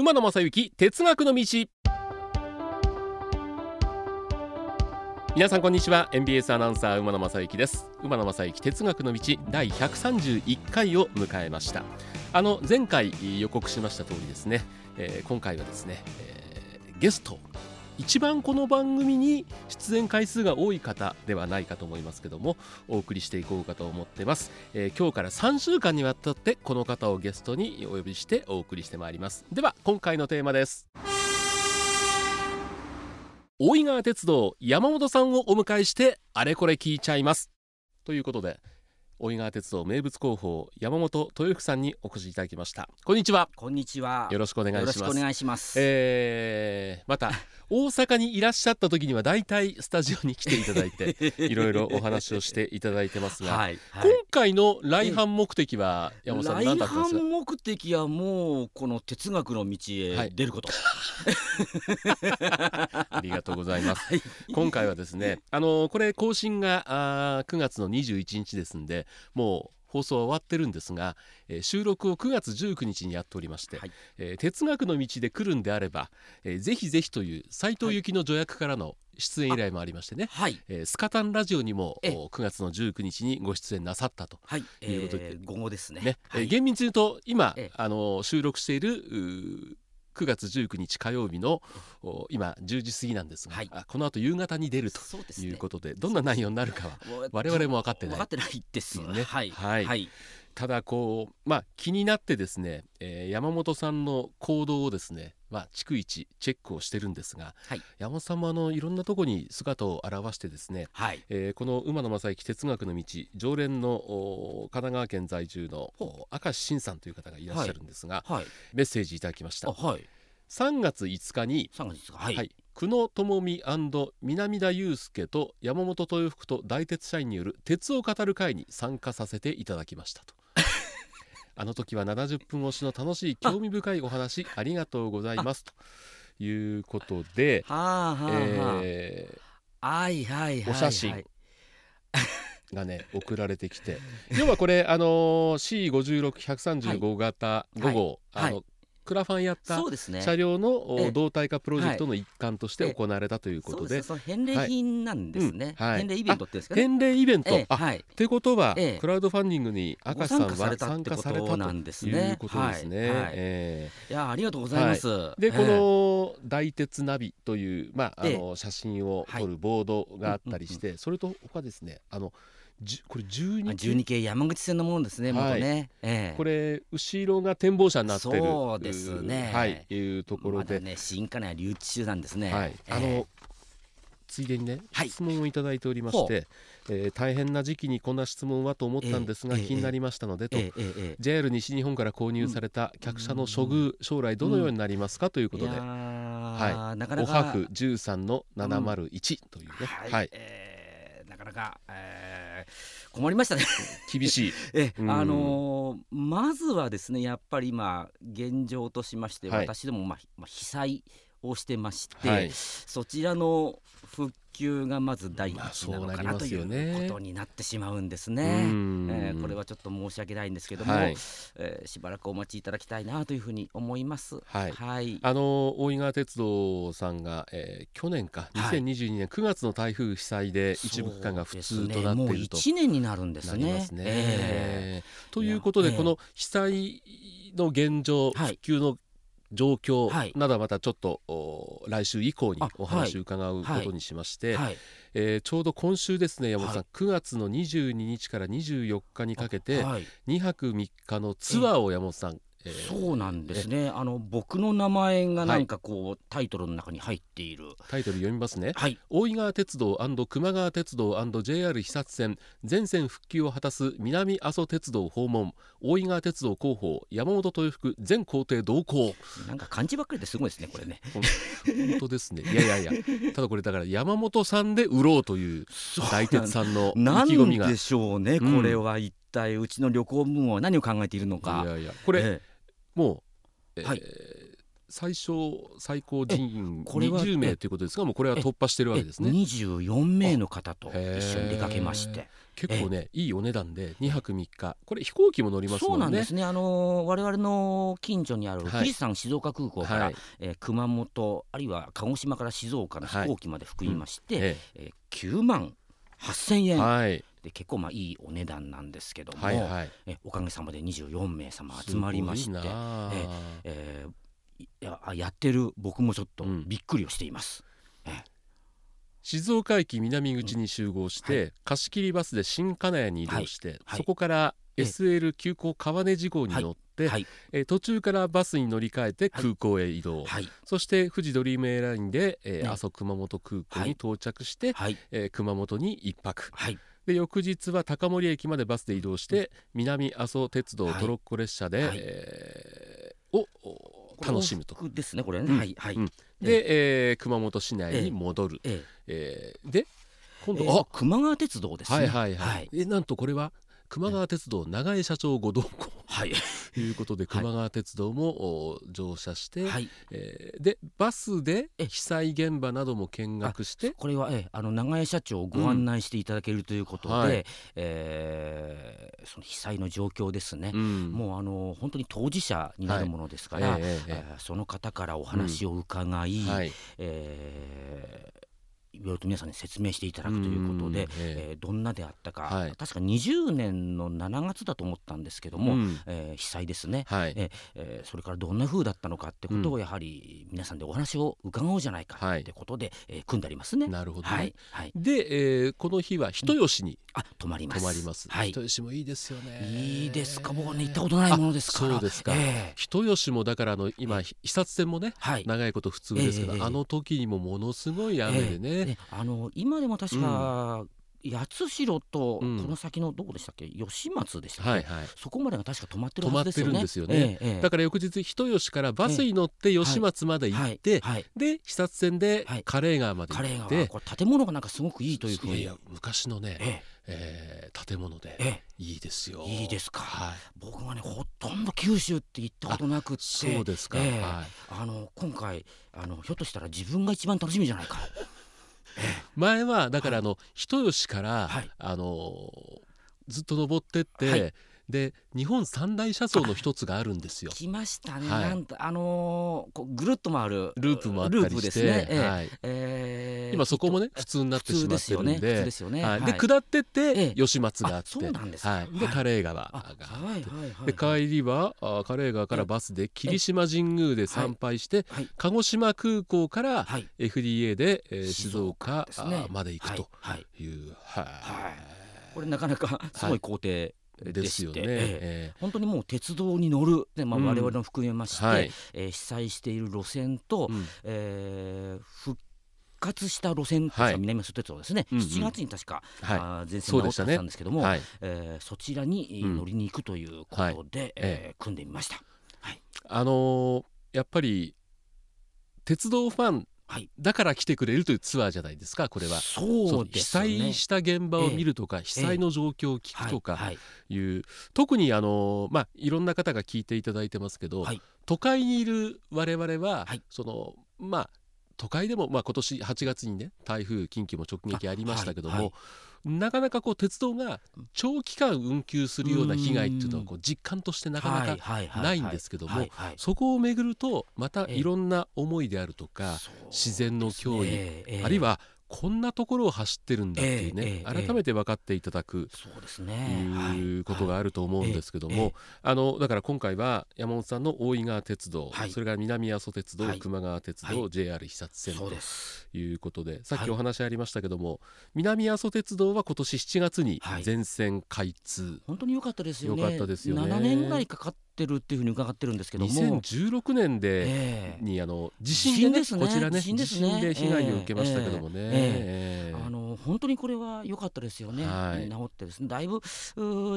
馬野正幸哲学の道。皆さんこんにちは。NBS アナウンサー馬野正幸です。馬野正幸哲学の道第131回を迎えました。あの前回予告しました通りですね、えー、今回はですね、えー、ゲスト一番この番組に出演回数が多い方ではないかと思いますけどもお送りしていこうかと思ってます、えー、今日から3週間にわたってこの方をゲストにお呼びしてお送りしてまいります。では今回のテーマです。大井川鉄道山本さんをお迎えしてあれこれ聞いちゃいます。ということで大井川鉄道名物広報山本豊福さんにお越しいただきました。こんにちは。こんにちは。よろしくお願いします。よろしくお願いします、えー、また大阪にいらっしゃった時には大体スタジオに来ていただいて いろいろお話をしていただいてますが、はいはい、今回の来阪目的は山本さん何だったんですか？来阪目的はもうこの哲学の道へ出ること、はい、ありがとうございます、はい、今回はですね あのこれ更新があ9月の21日ですんでもう放送は終わってるんですが、えー、収録を9月19日にやっておりまして、はい、えー、哲学の道で来るんであれば、えー、ぜひぜひという斉藤由紀の助役からの出演依頼もありましてね、はい、えー、スカタンラジオにも9月の19日にご出演なさったとい。うことで、はいえー、午後ですね。ね、はい、えー、厳密に言うと今、あの収録している9月19日火曜日の今10時過ぎなんですが、はい、この後夕方に出るということで、ね、どんな内容になるかは我々も分かってない。分かってないですよね。はい、はい、はい。ただこう、まあ、気になってですね、えー、山本さんの行動をですね、まあ、逐一チェックをしてるんですが、はい、山本さんもあのいろんなところに姿を現してですね、はい、えー、この馬野正幸哲学の道常連の神奈川県在住の明石慎さんという方がいらっしゃるんですが、はい、メッセージいただきました。はい。3月5日に3月5日、はい、はい、久野智美南田祐介と山本豊福と大鉄社員による鉄を語る会に参加させていただきましたとあの時は70分押しの楽しい興味深いお話ありがとうございます。ということで、はあはあ。えー、はいはいはい、お写真がね送られてきて。要はこれあのー、C56135 型5号、はい、あの、はいクラファンやった車両の動体化プロジェクトの一環として行われたということで、返礼品なんですね、はい。返礼イベントってですかね。返礼イベント、えはい、ってことは、クラウドファンディングに明石さんは参加されたということですね。えいやありがとうございます。でこの大鉄ナビというまああの写真を撮るボードがあったりして、それと他ですねあのこれ12系 ,12 系山口線のものですね、はい、ね、えー、これ後ろが展望車になってる。そうですね。はいいうところで、ま、ね新家内流通なんですね、はい、えー、あのついでにね、はい、質問をいただいておりまして、えー、大変な時期にこんな質問はと思ったんですが、えー、気になりましたので、と、えー、JR 西日本から購入された客車の処遇、将来どのようになりますかということで、はい、なかなか。おはく13の701というね、はい、はい、えー、なかなか、えー困りましたね。厳しい。え、あのー、まずはですねやっぱり今現状としまして、はい、私ども、まあ、被災をしてまして、はい、そちらの復旧がまず第一なのかなということになってしまうんですね。えー、これはちょっと申し訳ないんですけども、はい、えー、しばらくお待ちいただきたいなというふうに思います。はい。はい、あの大井川鉄道さんが、えー、去年か2022年9月の台風被災で一部区間が普通となっていると、ね、1年になるんですね。すね。えー、ということで、この被災の現状、復旧の状況などはまたちょっと、来週以降にお話を伺うことにしまして、はい。はい、えー、ちょうど今週ですね山本さん、はい、9月の22日から24日にかけて2泊3日のツアーを山本さんえー、そうなんですね。あの僕の名前がなんかこう、はい、タイトルの中に入っている。タイトル読みますね、はい、大井川鉄道熊川鉄道 JR 肥薩線全線復旧を果たす南阿蘇鉄道訪問大井川鉄道広報山本豊福全工程同行。なんか漢字ばっかりですごいですねこれね。本当ですね。いやいやいや。ただこれだから山本さんで売ろうという大鉄さんの意気込みが。でしょうね、これは。一体うちの旅行部門は何を考えているのか。いやいや。これ、ええもう、えー、はい、最小最高人員これは20名ということですがもうこれは突破してるわけですね。24名の方と一緒に出かけまして。結構ねいいお値段で2泊3日。これ飛行機も乗りますね。そうなんですね。あの我々の近所にあるはい。富士山静岡空港から、はい。えー熊本あるいは鹿児島から静岡の飛行機まで含みまして、ええ。ー9万8000え円、はいで結構まあいいお値段なんですけども、はいはい。えおかげさまで24名様集まりましてええーいややってる僕もちょっとうん。びっくりをしています。静岡駅南口に集合して、は貸切バスで新金谷に移動して、はい。そこからええ。SL 急行川根事号に乗って、はい。えー途中からバスに乗り換えて空港へ移動、はい。そして富士ドリームエアラインで、えーね。阿蘇熊本空港はいに到着して、はい。えー熊本に1泊。はいで翌日は高森駅までバスで移動して、南阿蘇鉄道はい。トロッコ列車で、はい。えーをお楽しむと。ですねこれね、うん。はいはい、うん。で、えー熊本市内に戻る、ええ。ーで今度、ええー熊川鉄道ですね。はいはいはい、はい。えなんとこれは熊川鉄道長江社長ご同行。はい。と いうことではい。熊川鉄道もお乗車して、はい。えーでバスでえ被災現場なども見学してこれは、ええ、あの長江社長をご案内していただけるということで、うん。はい。えーその被災の状況ですね、うん。もうあの本当に当事者になるものですから、ええええ。えーその方からお話を伺い、はい。えーいろいろと皆さんに説明していただくということで、うんええ。えーどんなであったか、はい。確か20年の7月だと思ったんですけども、うん。えー被災ですね、はい。ええーそれからどんな風だったのかってことをやはり皆さんでお話を伺おうじゃないかはいってことで、えー組んでありますね。なるほどね、はい、はい、で、えーこの日は人吉にあ泊まります。泊まります、はい。人吉もいいですよね。いいですか。僕はね行ったことないものですから。あそうですか。ええ。人吉もだからあの今視察船もねはい。長いこと普通ですけど、ええ。ええあの時にもものすごい雨でね、ええあの今でも確か、八代とこうん。の先のどこでしたっけ、吉松でしたっけ、はいはい。そこまでが確か止まってるはずですよね。るんですよね、ええええ。だから翌日人吉からバスに乗って吉松まで行って、はいはい。で視察船ではい。カレー川までカレー行って、川これ建物がなんかすごくいいというふうに。昔のね、ええ。ー建物でええ。いいですよ。いいですか？はい。僕はねほとんど九州って行ったことなくって。そうですか、ええ。はい、あの今回あのひょっとしたら自分が一番楽しみじゃないか。前はだからあの、人吉から、はい。あのずっと登ってって、はいで日本三大車窓の一つがあるんですよ。来ましたね、はい。なんとあのーこうぐるっと回るループもあったループりして、ですね。ええはい、えー今そこもね普通になってしまってるんで通ですよね。はい、ではい。下ってってええ。吉松があって、あそうなんではい、ではいカレー川がああって、はいはいはい。で帰りはあカレー川からバスで霧島神宮で参拝して、はい。鹿児島空港からはい。FDA で、えー静静岡ねあまで行くとはい。う、はい。はい。これなかなかすごい工程ですよね。ええ。え本当にもう鉄道に乗る。で、まあ、うん。我々も含めまして、はい。えー被災している路線と、えうん。えー復活した路線とい。南阿蘇鉄道ですね、うんうん。7月に確か、はい。あー前線が直ったんですけどもそ,、はい。えーそちらに乗りに行くということで、えー組んでみました。はい。あのーやっぱり鉄道ファンはい。だから来てくれるというツアーじゃないですかこれは。そうね。災した現場を見るとか、被災の状況を聞くとかはいい。う、特にあのまあいろんな方が聞いていただいてますけど、はい。都会にいる我々は、はい。そのまあ都会でも、まあ、今年8月にね台風近畿も直撃ありましたけども、はいはいなかなかこう鉄道が長期間運休するような被害っていうのはこう実感としてなかなかないんですけどもそこを巡るとまたええ。いろんな思いであるとか、自然の脅威、あるいはこんなところを走ってるんだっていうね、改めて分かっていただくそうですね。いうことがあると思うんですけども、ええあのだから今回は山本さんの大井川鉄道、はい。それから南阿蘇鉄道、はい。熊川鉄道、はい。JR 視察線と。いうことでさっはい。きお話ありましたけども、南阿蘇鉄道は今年7月にはい。全線開通、本当に良かったですよね。良かったですよね。7年ぐらいかかってるっていうふうに伺ってるんですけども。2016年で、ええ。にあの地震でねこちらね地震ですね。で被害を受けましたけどもね、ええ。えあの本当にこれは良かったですよね、はい。治ってですね。だいぶ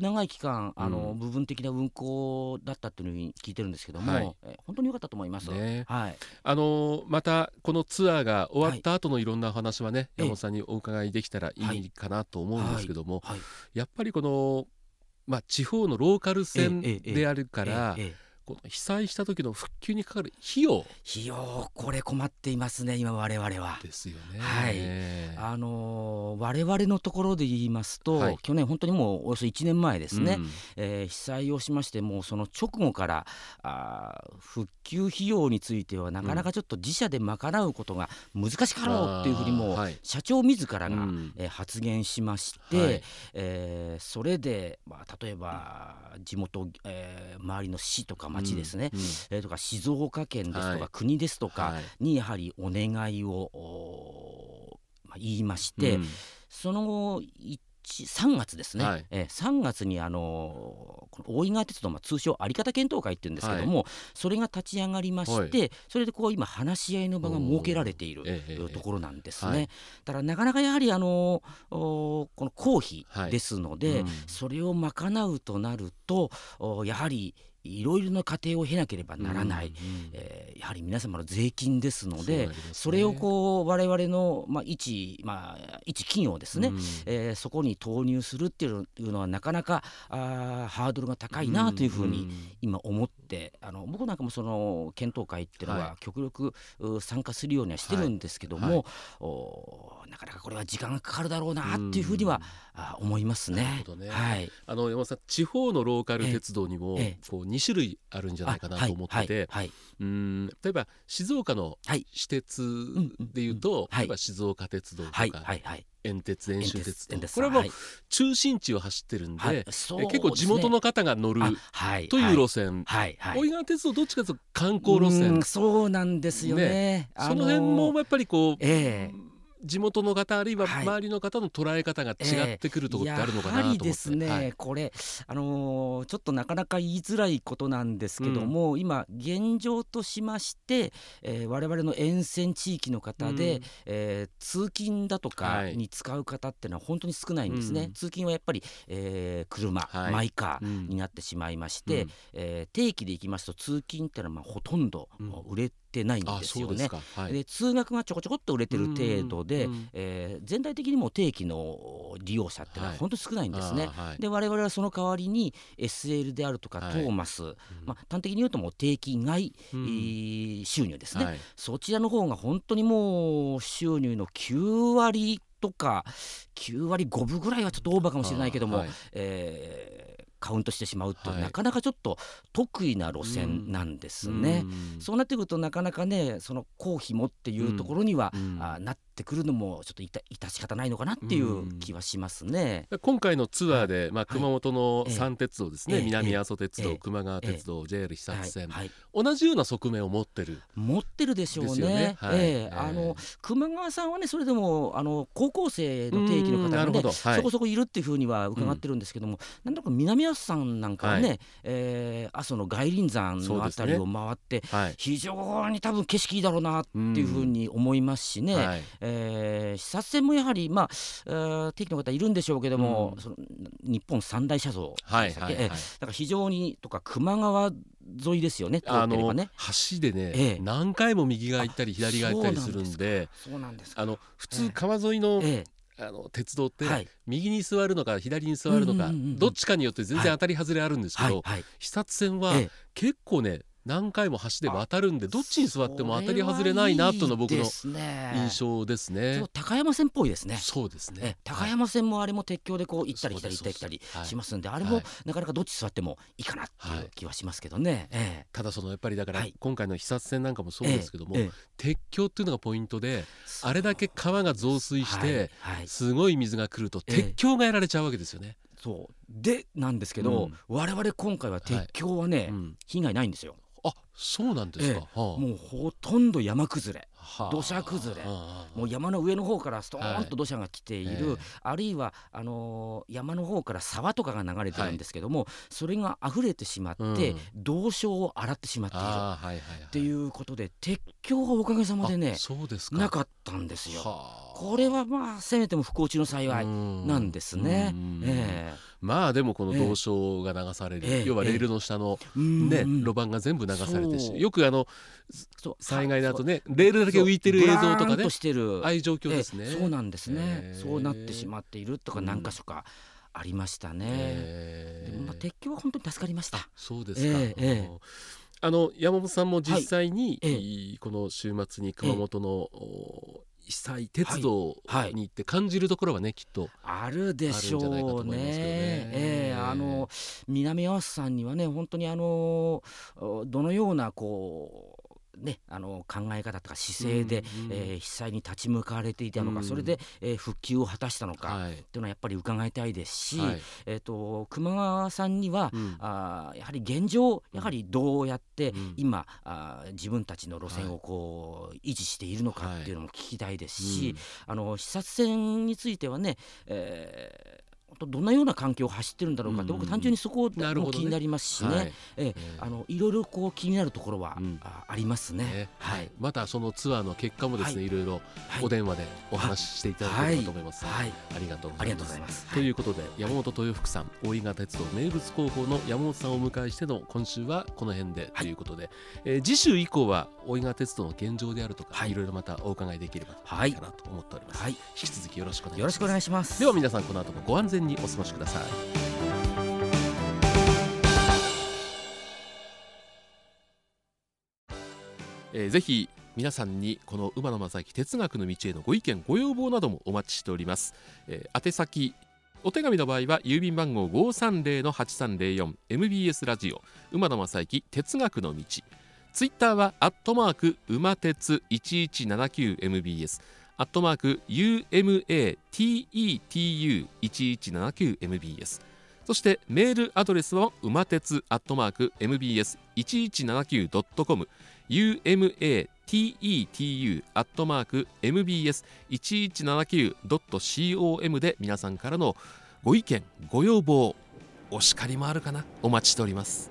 長い期間あの、うん。部分的な運行だったっていうふうに聞いてるんですけども、はい。え本当に良かったと思います。ね。はい、あのまたこのツアーが終わった後のいろんなお話はね、ええ。山本さんにお伺いできたらいいかなと思うんですけども、はい、やっぱりこの、まあ、地方のローカル線であるから、この被災した時の復旧にかかる費用費用これ困っていますね今我々は。ですよね。はい。あのー我々のところで言いますと、はい。去年本当にもうおよそ1年前ですね、うん。えー被災をしましてもうその直後からあー復旧費用についてはなかなかちょっと自社で賄うことが難しかろうっていうふうにも社長自らが、うん。えー発言しまして、はい。えーそれで、まあ、例えば地元、えー周りの市とか町ですね、えーとか静岡県ですとか、はい。国ですとかはい。にやはりお願いを、まあ、言いまして、うん。その後一3月ですね、はい。えー3月にあのー大井川鉄道、まあ、通称有方検討会っていうんですけども、それが立ち上がりまして、それでこう今話し合いの場が設けられているところなんですね。はい。だからなかなかやはりあのーこの公費はい。ですので、うん。それを賄うとなるとやはりいろいろな過程を経なければならない、うんうんえーやはり皆様の税金ですのでね。それをこう我々の、まあ、一、まあ、一企業ですね、うん。えーそこに投入するっていうのはなかなかあーハードルが高いなというふうに今思ってあの僕なんかもその検討会っていうのはは極力う参加するようにはしてるんですけども、はい。はい。おなかなかこれは時間がかかるだろうなっていうふうにはあ思いますね。ね。はい、あの山本さん地方のローカル鉄道にもええこう2種類あるんじゃないかなと思ってて、あはいうん例えば静岡のはい。私鉄でいうと、はい。例えば静岡鉄道とか、はいはいはい。遠鉄遠州鉄道これもはい。中心地を走ってるんで、結構地元の方が乗るという路線、はいはい。大井川鉄道どっちかというと観光路う線んそうなんですよね。その辺もやっぱりこう、ええ地元の方あるいははい。周りの方の捉え方が違ってくるところってあるのかなと思って、やはりですね、はい。これ、あのーちょっとなかなか言いづらいことなんですけども、今現状としまして、えー、我々の沿線地域の方で、うん。えー通勤だとかはい。に使う方っていうのは本当に少ないんですね、うん。通勤はやっぱり、えー車、はい。マイカーうん。になってしまいまして、うん。えー定期で行きますと通勤っていうのはまあほとんどうん。売れてないんあですよね。はい、で通学がちょこちょこっと売れてる程度で、えー全体的にも定期の利用者っていうのははい。本当に少ないんですね。はい。で我々はその代わりに SL であるとかはい。トーマス、まあ、端的に言うともう定期外、うん。えー収入ですね、はい。そちらの方が本当にもう収入の9割とか9割5分ぐらいはちょっとオーバーかもしれないけども、はい。えーカウントしてしまうと、はい。なかなかちょっと得意な路線なんですね。うん。そうなってくるとなかなかねその公費もっていうところには、うん。あなってくるのもちょっといた致し方ないのかなっていう気はしますね。今回のツアーで、まあ、はい熊本のええ三鉄道ですね、ええ。南阿蘇鉄道、ええ。球磨川鉄道、JR 久津線、はい。はい。同じような側面を持ってる。持ってるでしょうね。ね。はい。ええ。ええ。あの熊川さんはねそれでもあの高校生の定期の方がねそこそこいるっていうふうには伺ってるんですけども、なんだか南阿蘇さんなんかはね、はえー阿蘇の外輪山のあたりを回って、はい。非常に多分景色いいだろうなっていうふうに思いますしね。はい。えー視察船もやはり、まあえー定期の方いるんでしょうけども、うん。その日本三大車道はいはいはい。えーだから非常にとか球磨川沿いですよね通あの。橋でね、ええ。何回も右が行ったり左が行ったりするんでそうなんですか。あの普ええ。通川沿いの,、えあの鉄道って、えはい。右に座るのか左に座るのか、どっちかによって全然当たり外れあるんですけど、はいはい。視察線はええ。結構ね何回も橋で渡るんでどっちに座っても当たり外れないなとのが僕の印象ですね。高山線っぽいですね。そうですね。え。高山線もあれも鉄橋でこう行ったり来たり行ったり来たりはいしますんで、あれもはい。なかなかどっち座ってもいいかなっていはい。う気はしますけどね。ええ。ただそのやっぱりだからはい今回の視察線なんかもそうですけども、鉄橋っていうのがポイントであれだけ川が増水して、はい。はい。すごい水が来るとええ。鉄橋がやられちゃうわけですよね。そう。でなんですけど、うん。我々今回は鉄橋はね、うん。被害ないんですよ。あそうなんですか。もうほとんど山崩れ。はあ。土砂崩れ。はあもう山の上の方からストーンと土砂が来ている、ええ。あるいはあのー山の方から沢とかが流れてるんですけども、それが溢れてしまって、うん。道礁を洗ってしまっている。っていうことで鉄橋はおかげさまでねあそうですか。なかったんですよ。はあ。これはまあせめても不幸中の幸いなんですね。うんえまあでもこのええ。道礁が流される、ええ。要はレールの下のね、うん路盤が全部流されてそうしよくあの災害だとねレールだけ浮いてる映像とかねああいう状況ですね。ええそうなんですね、そうなってしまっているとかうん。何箇所かありましたね、ええでもまあ鉄橋は本当に助かりました。そうですか。ええええ。あの山本さんも実際に、この週末に熊本の、お被災鉄道はい。に行って感じるところはねきっとあるでしょうね。思いますけどね。ええあの南アワスさんにはね本当にあのどのようなこうねあの考え方とか姿勢で、うんうん。えー被災に立ち向かわれていたのか、うんそれで、えー復旧を果たしたのか、はい。っていうのはやっぱり伺いたいですし、はい。えっ、と熊川さんには、うん。あーやはり現状やはりどうやってうん。今、あー自分たちの路線をこう、維持しているのかっていうのも聞きたいですし、あの視察船についてはね、えーどんなような環境を走ってるんだろうかって、僕単純にそこも気になりますしね、はい。ええあのいろいろこう気になるところは、うん。あありますね。ね。はい、またそのツアーの結果もですね、はい。い、ろいろはい。お電話でお話ししていただければと思います、はい、ありがとうございます。といます。ということで山本豊福さん大井川鉄道名物広報の山本さんをお迎えしての今週はこの辺でということで、えー次週以降は大井川鉄道の現状であるとか、はい。い、ろいろまたお伺いできればはいかなと思っております、はい、引き続きよろしくお願いします。よろしくお願いします。では皆さんこの後もご安全にお過ごしください。えーぜひ皆さんにこの馬野正幸哲学の道へのご意見ご要望などもお待ちしております、えー宛先お手紙の場合は郵便番号530-8304 MBS ラジオ馬野正幸哲学の道。ツイッターはアットマーク馬鉄 1179MBS アットマーク UMATETU1179MBS そしてメールアドレスは馬鉄アットマーク MBS1179.com UMATETU アットマーク MBS1179.com で皆さんからのご意見ご要望お叱りもあるかな？お待ちしております。